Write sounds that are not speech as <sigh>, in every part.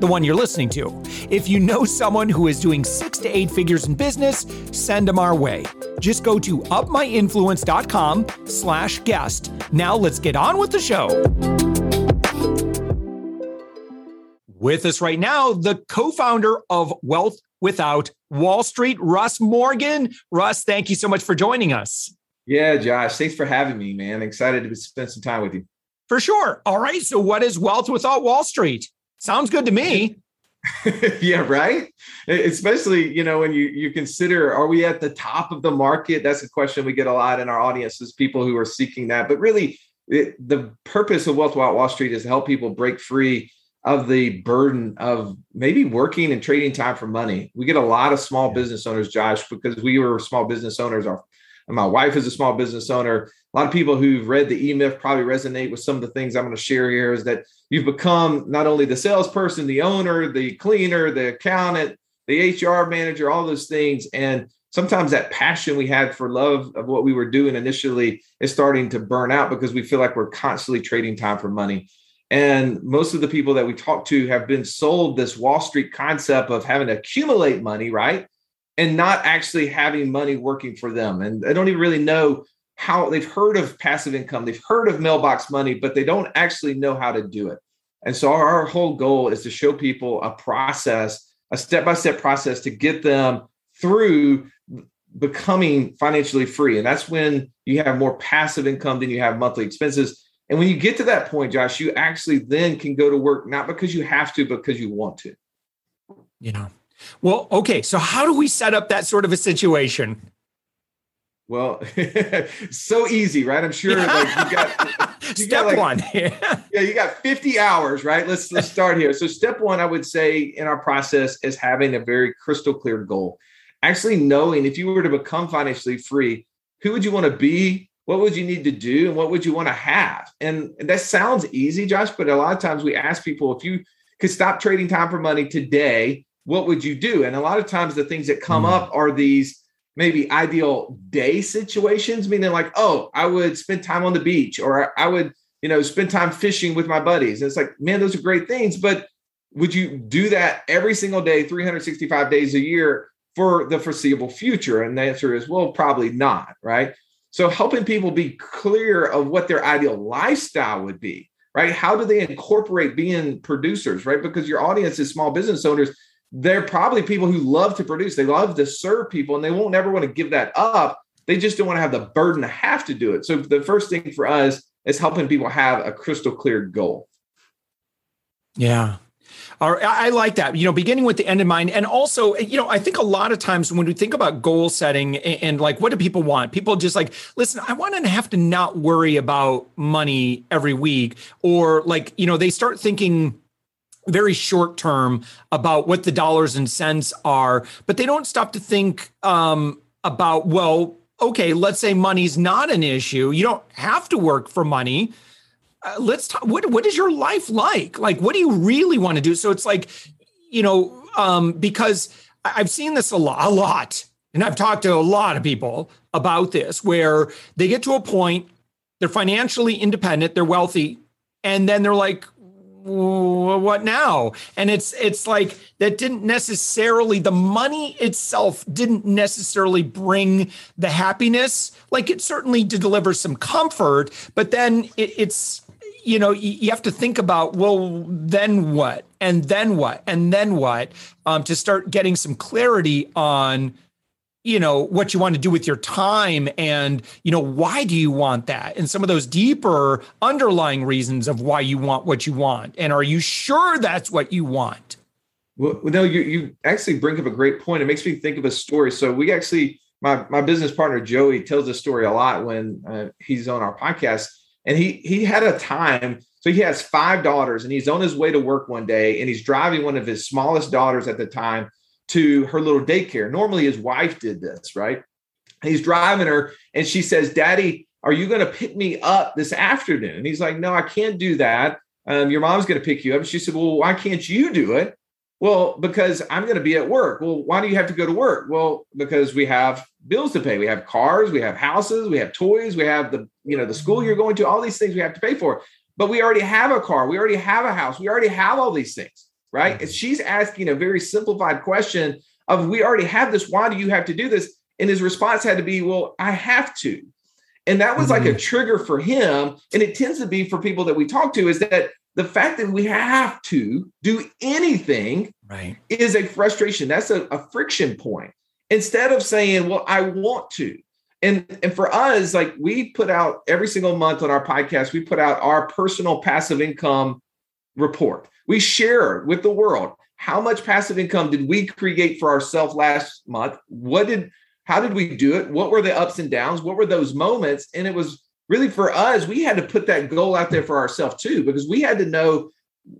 the one you're listening to. If you know someone who is doing six to eight figures in business, send them our way. Just go to upmyinfluence.com slash guest. Now let's get on with the show. With us right now, the co-founder of Wealth Without Wall Street, Russ Morgan. Russ, thank you so much for joining us. Yeah, Josh, thanks for having me, man. Excited to spend some time with you. For sure. All right. So, what is Wealth Without Wall Street? Sounds good to me. <laughs> yeah, right. Especially, you know, when you you consider, are we at the top of the market? That's a question we get a lot in our audience is people who are seeking that. But really, it, the purpose of Wealth Without Wall Street is to help people break free of the burden of maybe working and trading time for money. We get a lot of small business owners, Josh, because we were small business owners. Our my wife is a small business owner. A lot of people who've read the E Myth probably resonate with some of the things I'm going to share here. Is that you've become not only the salesperson, the owner, the cleaner, the accountant, the HR manager, all those things, and sometimes that passion we had for love of what we were doing initially is starting to burn out because we feel like we're constantly trading time for money. And most of the people that we talk to have been sold this Wall Street concept of having to accumulate money, right? and not actually having money working for them. And they don't even really know how they've heard of passive income, they've heard of mailbox money, but they don't actually know how to do it. And so our whole goal is to show people a process, a step-by-step process to get them through becoming financially free. And that's when you have more passive income than you have monthly expenses. And when you get to that point, Josh, you actually then can go to work not because you have to, because you want to. Yeah. Well, okay. So, how do we set up that sort of a situation? Well, <laughs> so easy, right? I'm sure like you got <laughs> you step got like, one. yeah. <laughs> yeah, you got 50 hours, right? Let's let's start here. So step one, I would say in our process is having a very crystal clear goal. Actually knowing if you were to become financially free, who would you want to be? What would you need to do? And what would you want to have? And, and that sounds easy, Josh, but a lot of times we ask people if you could stop trading time for money today, what would you do? And a lot of times the things that come mm. up are these maybe ideal day situations, meaning like, oh, I would spend time on the beach or I would, you know, spend time fishing with my buddies. And it's like, man, those are great things. But would you do that every single day, 365 days a year for the foreseeable future? And the answer is, well, probably not. Right. So helping people be clear of what their ideal lifestyle would be, right? How do they incorporate being producers, right? Because your audience is small business owners they're probably people who love to produce. They love to serve people and they won't ever want to give that up. They just don't want to have the burden to have to do it. So the first thing for us is helping people have a crystal clear goal. Yeah. I like that, you know, beginning with the end in mind. And also, you know, I think a lot of times when we think about goal setting and, and like, what do people want? People just like, listen, I want to have to not worry about money every week. Or like, you know, they start thinking, very short term about what the dollars and cents are, but they don't stop to think um, about, well, okay, let's say money's not an issue. You don't have to work for money. Uh, let's talk. What, what is your life like? Like, what do you really want to do? So it's like, you know, um, because I've seen this a lot, a lot, and I've talked to a lot of people about this where they get to a point, they're financially independent, they're wealthy, and then they're like, what now? And it's it's like that didn't necessarily the money itself didn't necessarily bring the happiness. Like it certainly did deliver some comfort but then it, it's you know you have to think about well then what? And then what? And then what? Um, to start getting some clarity on you know what you want to do with your time and you know why do you want that? And some of those deeper underlying reasons of why you want what you want. And are you sure that's what you want? Well no you, you actually bring up a great point. It makes me think of a story. So we actually my, my business partner joey tells this story a lot when uh, he's on our podcast. And he he had a time. So he has five daughters, and he's on his way to work one day, and he's driving one of his smallest daughters at the time to her little daycare. Normally, his wife did this, right? He's driving her, and she says, "Daddy, are you going to pick me up this afternoon?" And he's like, "No, I can't do that. Um, your mom's going to pick you up." She said, "Well, why can't you do it?" Well, because I'm going to be at work. Well, why do you have to go to work? Well, because we have bills to pay. We have cars, we have houses, we have toys, we have the, you know, the school you're going to, all these things we have to pay for. But we already have a car, we already have a house, we already have all these things, right? Mm-hmm. She's asking a very simplified question of we already have this, why do you have to do this? And his response had to be, well, I have to. And that was mm-hmm. like a mm-hmm. trigger for him. And it tends to be for people that we talk to is that the fact that we have to do anything right. is a frustration. That's a, a friction point. Instead of saying, well, I want to. And, and for us, like we put out every single month on our podcast, we put out our personal passive income report. We share with the world how much passive income did we create for ourselves last month? What did how did we do it? What were the ups and downs? What were those moments? And it was really for us, we had to put that goal out there for ourselves too, because we had to know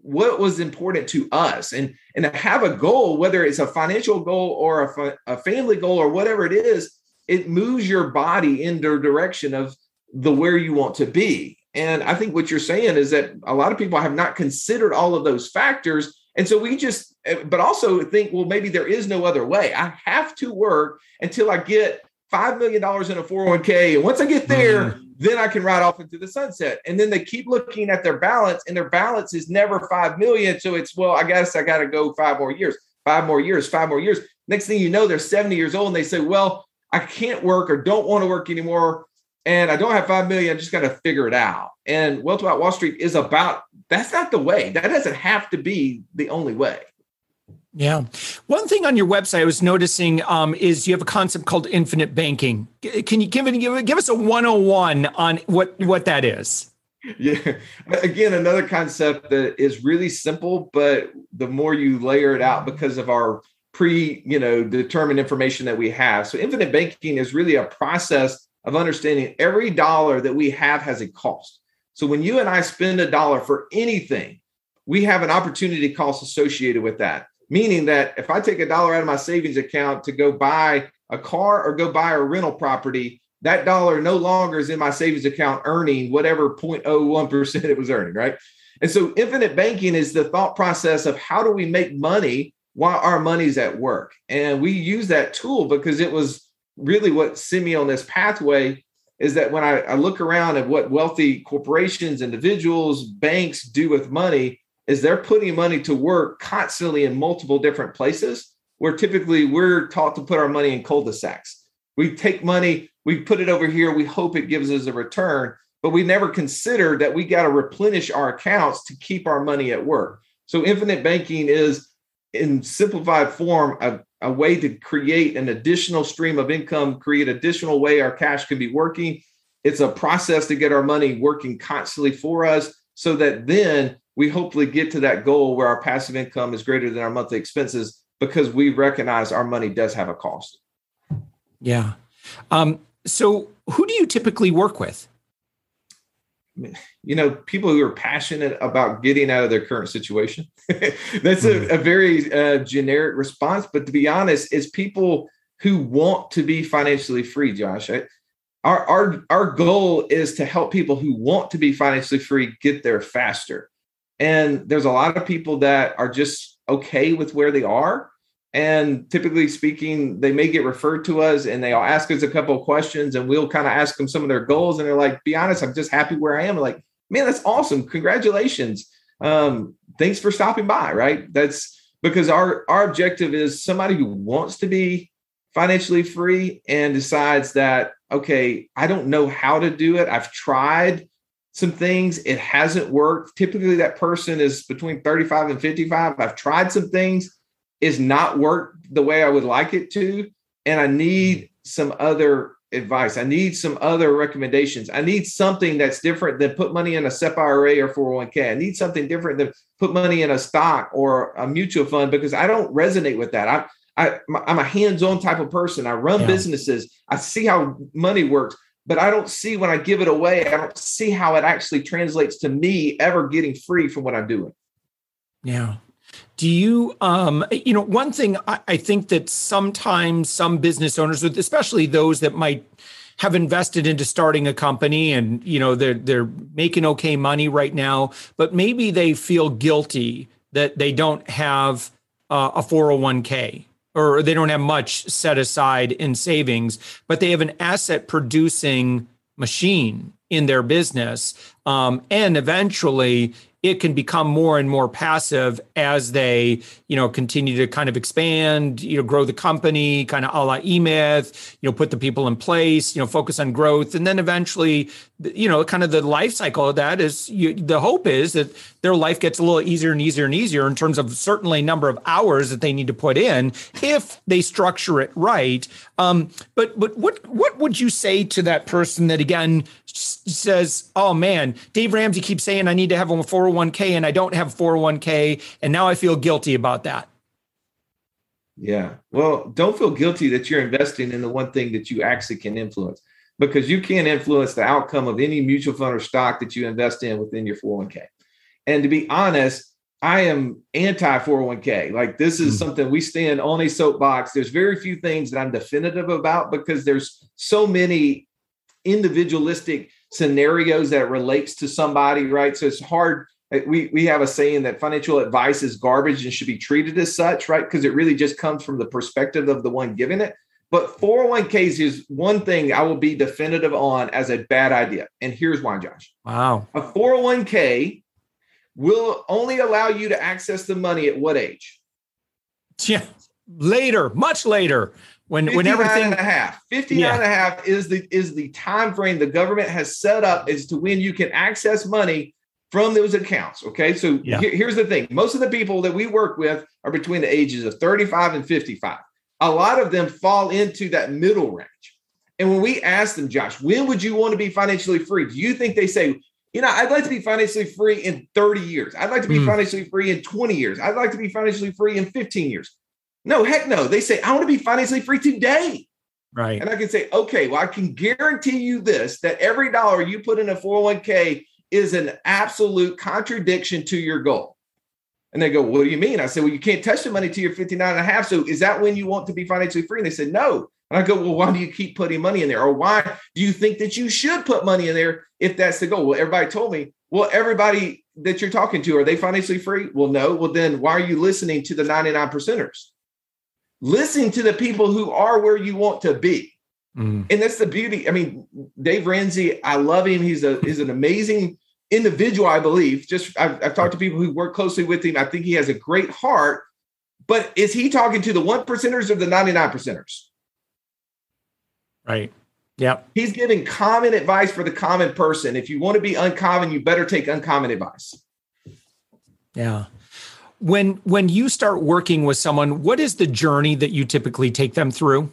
what was important to us and and to have a goal whether it's a financial goal or a, fa- a family goal or whatever it is it moves your body in the direction of the where you want to be and i think what you're saying is that a lot of people have not considered all of those factors and so we just but also think well maybe there is no other way i have to work until i get $5 million in a 401k and once i get there mm-hmm then I can ride off into the sunset. And then they keep looking at their balance, and their balance is never five million. So it's well, I guess I got to go five more years, five more years, five more years. Next thing you know, they're 70 years old and they say, Well, I can't work or don't want to work anymore. And I don't have five million. I just got to figure it out. And Wealth Without Wall Street is about that's not the way. That doesn't have to be the only way. Yeah. One thing on your website I was noticing um, is you have a concept called infinite banking. Can you give, give, give us a 101 on what, what that is? Yeah. Again, another concept that is really simple, but the more you layer it out because of our pre, you know, determined information that we have. So infinite banking is really a process of understanding every dollar that we have has a cost. So when you and I spend a dollar for anything, we have an opportunity cost associated with that meaning that if I take a dollar out of my savings account to go buy a car or go buy a rental property, that dollar no longer is in my savings account earning whatever 0.01% it was earning, right? And so infinite banking is the thought process of how do we make money while our money's at work? And we use that tool because it was really what sent me on this pathway is that when I, I look around at what wealthy corporations, individuals, banks do with money, is they're putting money to work constantly in multiple different places where typically we're taught to put our money in cul-de-sacs. We take money, we put it over here, we hope it gives us a return, but we never consider that we got to replenish our accounts to keep our money at work. So infinite banking is in simplified form a, a way to create an additional stream of income, create additional way our cash can be working. It's a process to get our money working constantly for us so that then we hopefully get to that goal where our passive income is greater than our monthly expenses because we recognize our money does have a cost. Yeah. Um, so, who do you typically work with? You know, people who are passionate about getting out of their current situation. <laughs> That's a, a, very uh, generic response. But to be honest, it's people who want to be financially free, Josh. I, our, our, our goal is to help people who want to be financially free get there faster. And there's a lot of people that are just okay with where they are. And typically speaking, they may get referred to us and they'll ask us a couple of questions and we'll kind of ask them some of their goals. And they're like, be honest, I'm just happy where I am. I'm like, man, that's awesome. Congratulations. Um, thanks for stopping by. Right. That's because our, our objective is somebody who wants to be financially free and decides that, okay, I don't know how to do it. I've tried some things. It hasn't worked. Typically, that person is between 35 and 55. I've tried some things, is not worked the way I would like it to. And I need mm-hmm. some other advice. I need some other recommendations. I need something that's different than put money in a SEP IRA or 401k. I need something different than put money in a stock or a mutual fund because I don't resonate with that. I, I, I'm a hands-on type of person. I run yeah. businesses. I see how money works but I don't see when I give it away, I don't see how it actually translates to me ever getting free from what I'm doing. Yeah. Do you, um, you know, one thing I, I think that sometimes some business owners, especially those that might have invested into starting a company and you know they're they're making okay money right now, but maybe they feel guilty that they don't have uh, a 401k or they don't have much set aside in savings, but they have an asset producing machine in their business. Um, and eventually it can become more and more passive as they, you know, continue to kind of expand, you know, grow the company, kind of a la eMyth, you know, put the people in place, you know, focus on growth. And then eventually, you know, kind of the life cycle of that is you, the hope is that their life gets a little easier and easier and easier in terms of certainly number of hours that they need to put in if they structure it right. Um, but but what what would you say to that person that again says, "Oh man, Dave Ramsey keeps saying I need to have a 401k and I don't have 401k and now I feel guilty about that." Yeah. Well, don't feel guilty that you're investing in the one thing that you actually can influence because you can't influence the outcome of any mutual fund or stock that you invest in within your 401k. And to be honest, I am anti 401k. Like this is mm something we stand on a soapbox. There's very few things that I'm definitive about because there's so many individualistic scenarios that relates to somebody, right? So it's hard. Uh, we we have a saying that financial advice is garbage and should be treated as such, right? Because it really just comes from the perspective of the one giving it. But 401ks is one thing I will be definitive on as a bad idea. And here's why, Josh. Wow. A 401k will only allow you to access the money at what age? Yeah, later, much later. When when everything and a half, 59 yeah. and a half is the is the time frame the government has set up as to when you can access money from those accounts. Okay. So yeah. here, here's the thing. Most of the people that we work with are between the ages of 35 and 55 a lot of them fall into that middle range. And when we ask them, Josh, when would you want to be financially free? Do you think they say, you know, I'd like to be financially free in 30 years. I'd like to be mm. financially free in 20 years. I'd like to be financially free in 15 years. No, heck no. They say, I want to be financially free today. Right. And I can say, okay, well, I can guarantee you this that every dollar you put in a 401k is an absolute contradiction to your goal. And they go, What do you mean? I said, Well, you can't touch the money till you're 59 and a half. So is that when you want to be financially free? And they said, No. And I go, Well, why do you keep putting money in there? Or why do you think that you should put money in there if that's the goal? Well, everybody told me, Well, everybody that you're talking to, are they financially free? Well, no. Well, then why are you listening to the 99 percenters? Listen to the people who are where you want to be. Mm. And that's the beauty. I mean, Dave Ramsey, I love him. He's a he's an amazing individual, I believe. Just I've, I've, talked to people who work closely with him. I think he has a great heart. But is he talking to the one percenters or the 99 percenters? Right. Yeah. He's giving common advice for the common person. If you want to be uncommon, you better take uncommon advice. Yeah. When when you start working with someone, what is the journey that you typically take them through?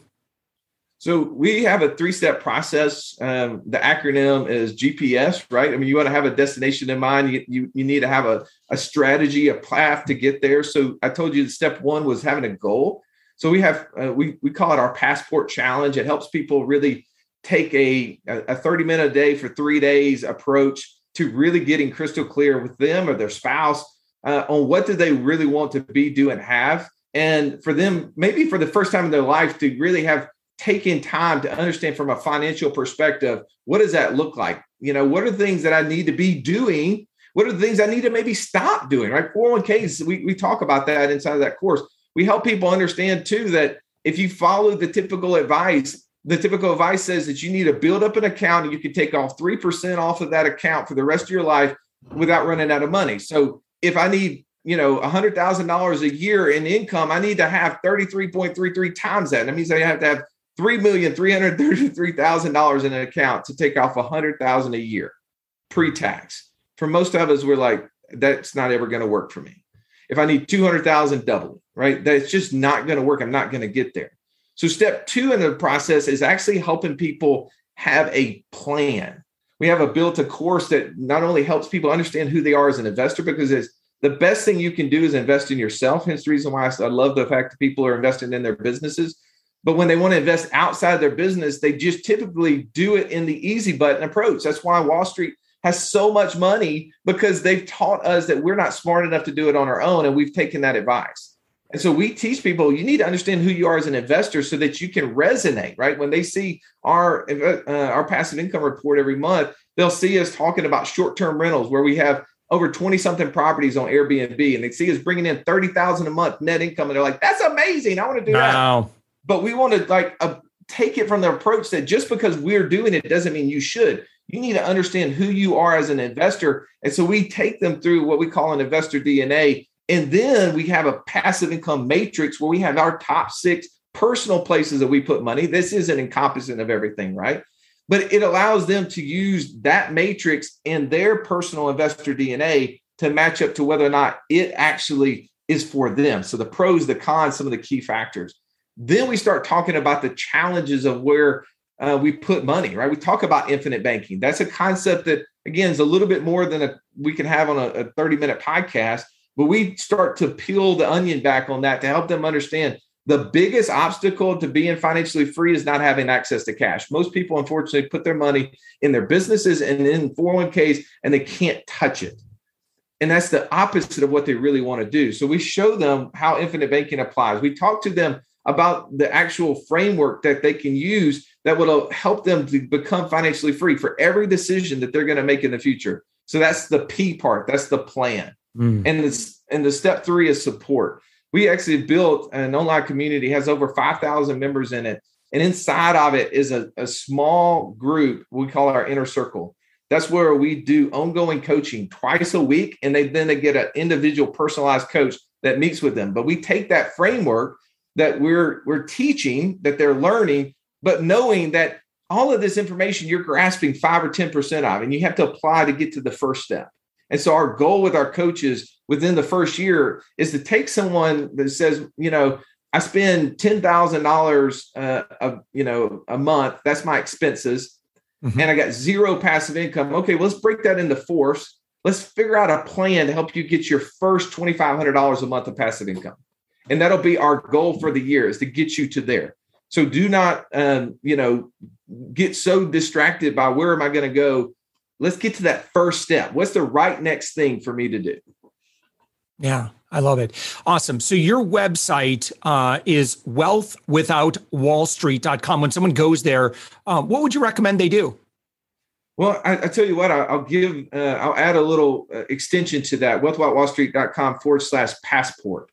So we have a three-step process. Um, the acronym is GPS, right? I mean, you want to have a destination in mind. You, you, you need to have a, a strategy, a path to get there. So I told you step one was having a goal. So we have uh, we we call it our passport challenge. It helps people really take a a 30 minute a day for three days approach to really getting crystal clear with them or their spouse uh, on what do they really want to be, do, and have. And for them, maybe for the first time in their life, to really have taking time to understand from a financial perspective what does that look like? You know what are the things that i need to be doing? What are the things i need to maybe stop doing right? 401ks we, we talk about that inside of that course. We help people understand too that if you follow the typical advice the typical advice says that you need to build up an account and you can take off 3% off of that account for the rest of your life without running out of money. So if i need you know $100000 a year in income i need to have 33.33 times that. That means i have to have three million three hundred thirty-three thousand dollars in an account to take off a hundred thousand a year pre-tax. For most of us, we're like, that's not ever going to work for me. If I need two hundred thousand, double right? That's just not going to work. I'm not going to get there. So step two in the process is actually helping people have a plan. We have a built a course that not only helps people understand who they are as an investor, because it's the best thing you can do is invest in yourself. Hence the reason why I love the fact that people are investing in their businesses But when they want to invest outside their business, they just typically do it in the easy button approach. That's why Wall Street has so much money because they've taught us that we're not smart enough to do it on our own. And we've taken that advice. And so we teach people you need to understand who you are as an investor so that you can resonate, right? When they see our uh, our passive income report every month, they'll see us talking about short-term rentals where we have over 20 something properties on Airbnb and they see us bringing in 30,000 a month net income and they're like that's amazing. I want to do that. But we want to like uh, take it from the approach that just because we're doing it doesn't mean you should. You need to understand who you are as an investor. And so we take them through what we call an investor DNA and then we have a passive income matrix where we have our top six personal places that we put money. This isn't encompassing of everything, right? But it allows them to use that matrix in their personal investor DNA to match up to whether or not it actually is for them. So the pros, the cons, some of the key factors. Then we start talking about the challenges of where uh, we put money, right? We talk about infinite banking. That's a concept that, again, is a little bit more than a, we can have on a, a 30 minute podcast but we start to peel the onion back on that to help them understand the biggest obstacle to being financially free is not having access to cash. Most people, unfortunately, put their money in their businesses and in 401ks and they can't touch it. And that's the opposite of what they really want to do. So we show them how infinite banking applies. We talk to them about the actual framework that they can use that will help them to become financially free for every decision that they're going to make in the future. So that's the P part, that's the plan. Mm. And this and the step three is support. We actually built an online community has over 5,000 members in it. And inside of it is a, a small group we call our inner circle. That's where we do ongoing coaching twice a week. And they then they get an individual personalized coach that meets with them. But we take that framework that we're we're teaching, that they're learning, but knowing that all of this information you're grasping five or 10% of, and you have to apply to get to the first step. And so our goal with our coaches within the first year is to take someone that says, you know, I spend ten thousand uh, dollars a you know a month. That's my expenses, mm-hmm. and I got zero passive income. Okay, well, let's break that into fours. Let's figure out a plan to help you get your first twenty five hundred dollars a month of passive income, and that'll be our goal for the year is to get you to there. So do not, um, you know, get so distracted by where am I going to go let's get to that first step. What's the right next thing for me to do? Yeah, I love it. Awesome. So your website uh, is wealthwithoutwallstreet.com. When someone goes there, uh, what would you recommend they do? Well, I, I tell you what, I, will give, uh, I'll add a little uh, extension to that, wealthwithoutwallstreet.com forward slash passport.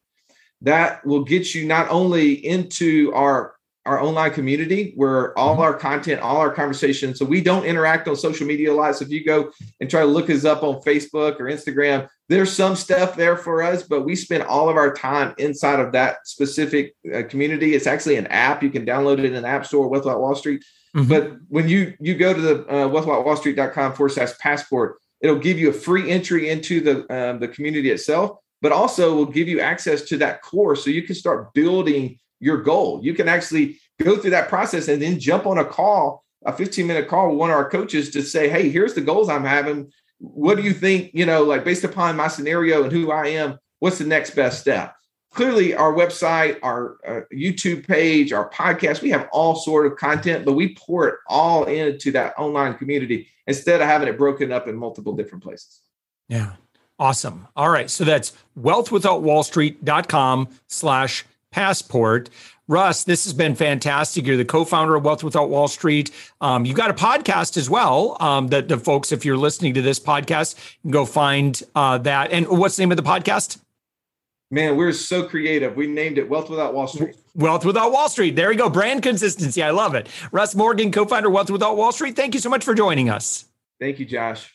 That will get you not only into our our online community where all mm-hmm. our content, all our conversations. So we don't interact on social media a lot. So if you go and try to look us up on Facebook or Instagram, there's some stuff there for us, but we spend all of our time inside of that specific uh, community. It's actually an app. You can download it in an app store, Without Wall Street. Mm-hmm. But when you you go to the uh, wealthwithoutwallstreet.com forward slash passport, it'll give you a free entry into the um, the community itself, but also will give you access to that course so you can start building your goal. You can actually go through that process and then jump on a call, a 15 minute call with one of our coaches to say, Hey, here's the goals I'm having. What do you think, you know, like based upon my scenario and who I am, what's the next best step? Clearly, our website, our uh, YouTube page, our podcast, we have all sort of content, but we pour it all into that online community instead of having it broken up in multiple different places. Yeah. Awesome. All right. So that's wealthwithoutwallstreet.com slash passport. Russ, this has been fantastic. You're the co-founder of Wealth Without Wall Street. Um, you got a podcast as well. Um, that the folks, if you're listening to this podcast, can go find uh, that. And what's the name of the podcast? Man, we're so creative. We named it Wealth Without Wall Street. Wealth Without Wall Street. There you go. Brand consistency. I love it. Russ Morgan, co-founder Wealth Without Wall Street. Thank you so much for joining us. Thank you, Josh.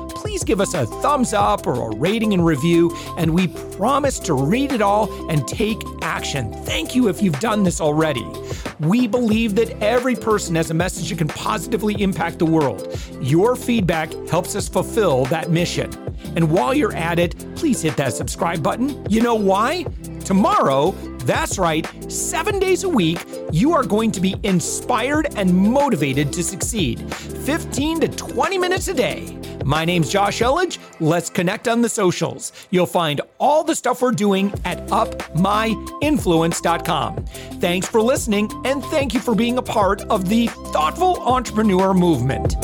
Please give us a thumbs up or a rating and review, and we promise to read it all and take action. Thank you if you've done this already. We believe that every person has a message that can positively impact the world. Your feedback helps us fulfill that mission. And while you're at it, please hit that subscribe button. You know why? Tomorrow, that's right, seven days a week, you are going to be inspired and motivated to succeed. 15 to 20 minutes a day. My name's Josh Elledge. Let's connect on the socials. You'll find all the stuff we're doing at upmyinfluence.com. Thanks for listening, and thank you for being a part of the thoughtful entrepreneur movement.